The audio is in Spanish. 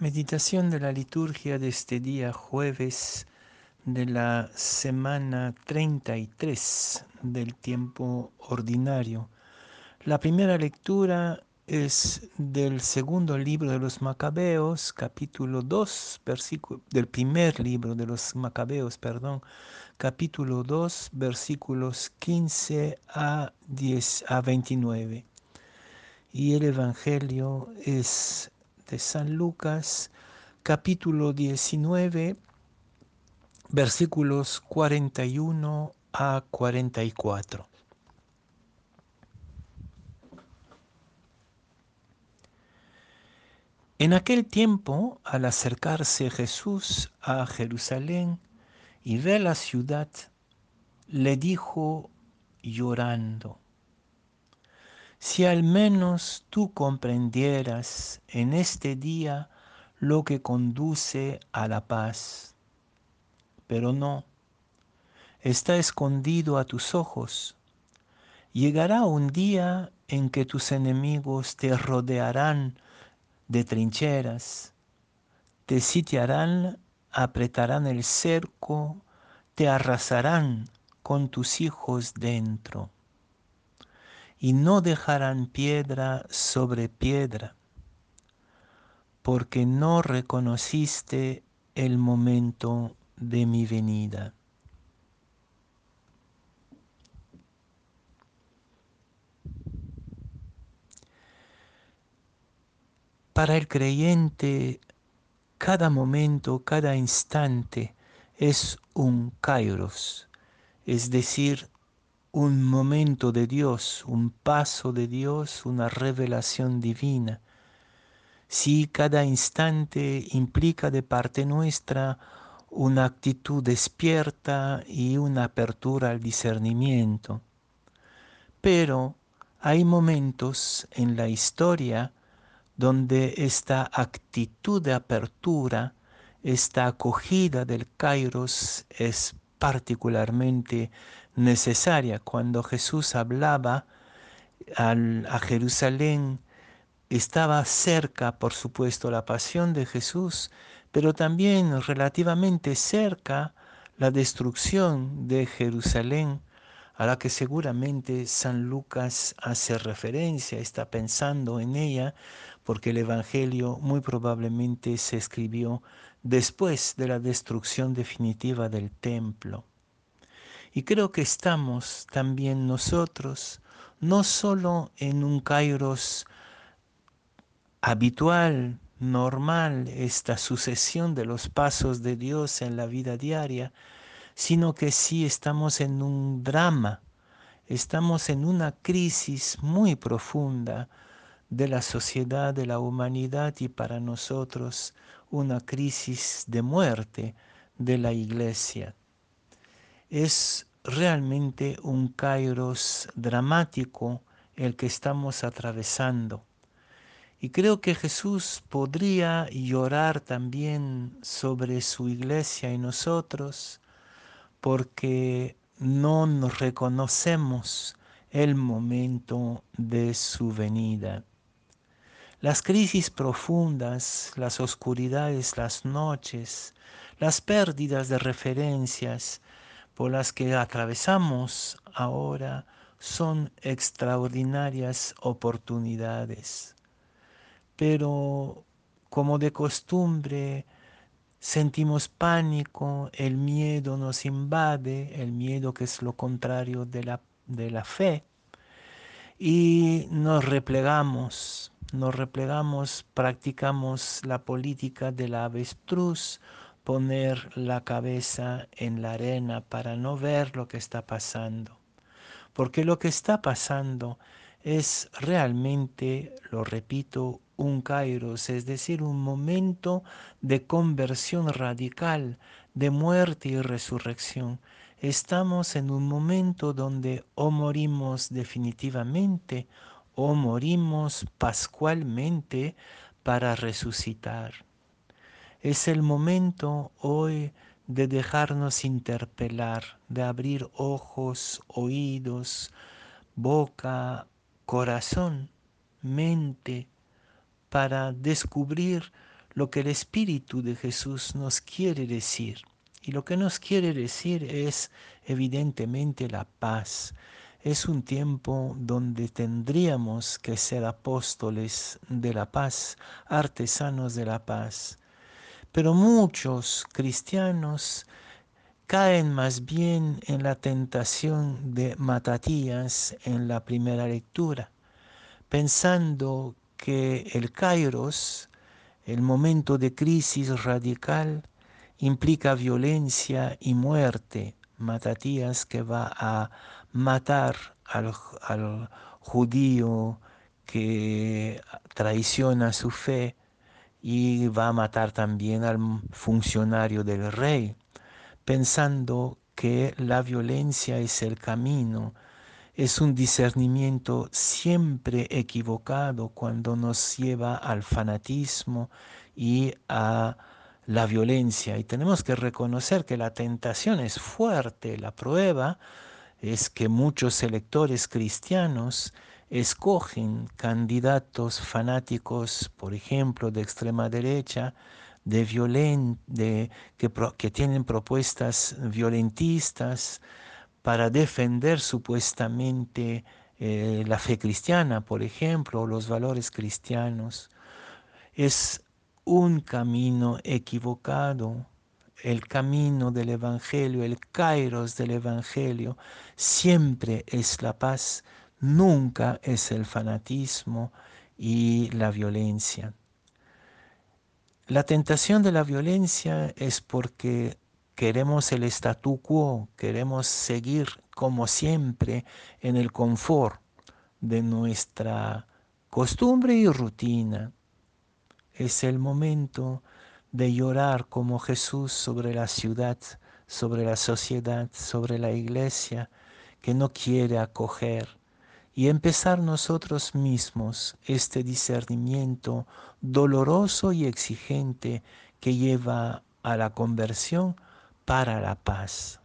Meditación de la liturgia de este día jueves de la semana 33 del tiempo ordinario. La primera lectura es del segundo libro de los Macabeos, capítulo 2, versículo del primer libro de los Macabeos, perdón, capítulo 2, versículos 15 a 10 a 29. Y el evangelio es de San Lucas, capítulo 19, versículos 41 a 44. En aquel tiempo, al acercarse Jesús a Jerusalén y ver la ciudad, le dijo llorando, si al menos tú comprendieras en este día lo que conduce a la paz. Pero no, está escondido a tus ojos. Llegará un día en que tus enemigos te rodearán de trincheras, te sitiarán, apretarán el cerco, te arrasarán con tus hijos dentro y no dejarán piedra sobre piedra, porque no reconociste el momento de mi venida. Para el creyente, cada momento, cada instante es un kairos, es decir, un momento de Dios, un paso de Dios, una revelación divina. Si cada instante implica de parte nuestra una actitud despierta y una apertura al discernimiento. Pero hay momentos en la historia donde esta actitud de apertura, esta acogida del Kairos es particularmente necesaria. Cuando Jesús hablaba a Jerusalén, estaba cerca, por supuesto, la pasión de Jesús, pero también relativamente cerca la destrucción de Jerusalén, a la que seguramente San Lucas hace referencia, está pensando en ella, porque el Evangelio muy probablemente se escribió después de la destrucción definitiva del templo. Y creo que estamos también nosotros, no solo en un kairos habitual, normal, esta sucesión de los pasos de Dios en la vida diaria, sino que sí estamos en un drama, estamos en una crisis muy profunda de la sociedad, de la humanidad y para nosotros una crisis de muerte de la iglesia es realmente un kairos dramático el que estamos atravesando. Y creo que Jesús podría llorar también sobre su iglesia y nosotros porque no nos reconocemos el momento de su venida. Las crisis profundas, las oscuridades, las noches, las pérdidas de referencias, por las que atravesamos ahora son extraordinarias oportunidades. Pero como de costumbre sentimos pánico, el miedo nos invade, el miedo que es lo contrario de la, de la fe, y nos replegamos, nos replegamos, practicamos la política de la avestruz, poner la cabeza en la arena para no ver lo que está pasando. Porque lo que está pasando es realmente, lo repito, un kairos, es decir, un momento de conversión radical, de muerte y resurrección. Estamos en un momento donde o morimos definitivamente o morimos pascualmente para resucitar. Es el momento hoy de dejarnos interpelar, de abrir ojos, oídos, boca, corazón, mente, para descubrir lo que el Espíritu de Jesús nos quiere decir. Y lo que nos quiere decir es evidentemente la paz. Es un tiempo donde tendríamos que ser apóstoles de la paz, artesanos de la paz. Pero muchos cristianos caen más bien en la tentación de Matatías en la primera lectura, pensando que el kairos, el momento de crisis radical, implica violencia y muerte. Matatías que va a matar al, al judío que traiciona su fe y va a matar también al funcionario del rey, pensando que la violencia es el camino. Es un discernimiento siempre equivocado cuando nos lleva al fanatismo y a la violencia. Y tenemos que reconocer que la tentación es fuerte. La prueba es que muchos electores cristianos escogen candidatos fanáticos, por ejemplo, de extrema derecha, de de, que, que tienen propuestas violentistas para defender supuestamente eh, la fe cristiana, por ejemplo, o los valores cristianos. Es un camino equivocado, el camino del Evangelio, el kairos del Evangelio, siempre es la paz, nunca es el fanatismo y la violencia. La tentación de la violencia es porque queremos el statu quo, queremos seguir como siempre en el confort de nuestra costumbre y rutina. Es el momento de llorar como Jesús sobre la ciudad, sobre la sociedad, sobre la iglesia que no quiere acoger y empezar nosotros mismos este discernimiento doloroso y exigente que lleva a la conversión para la paz.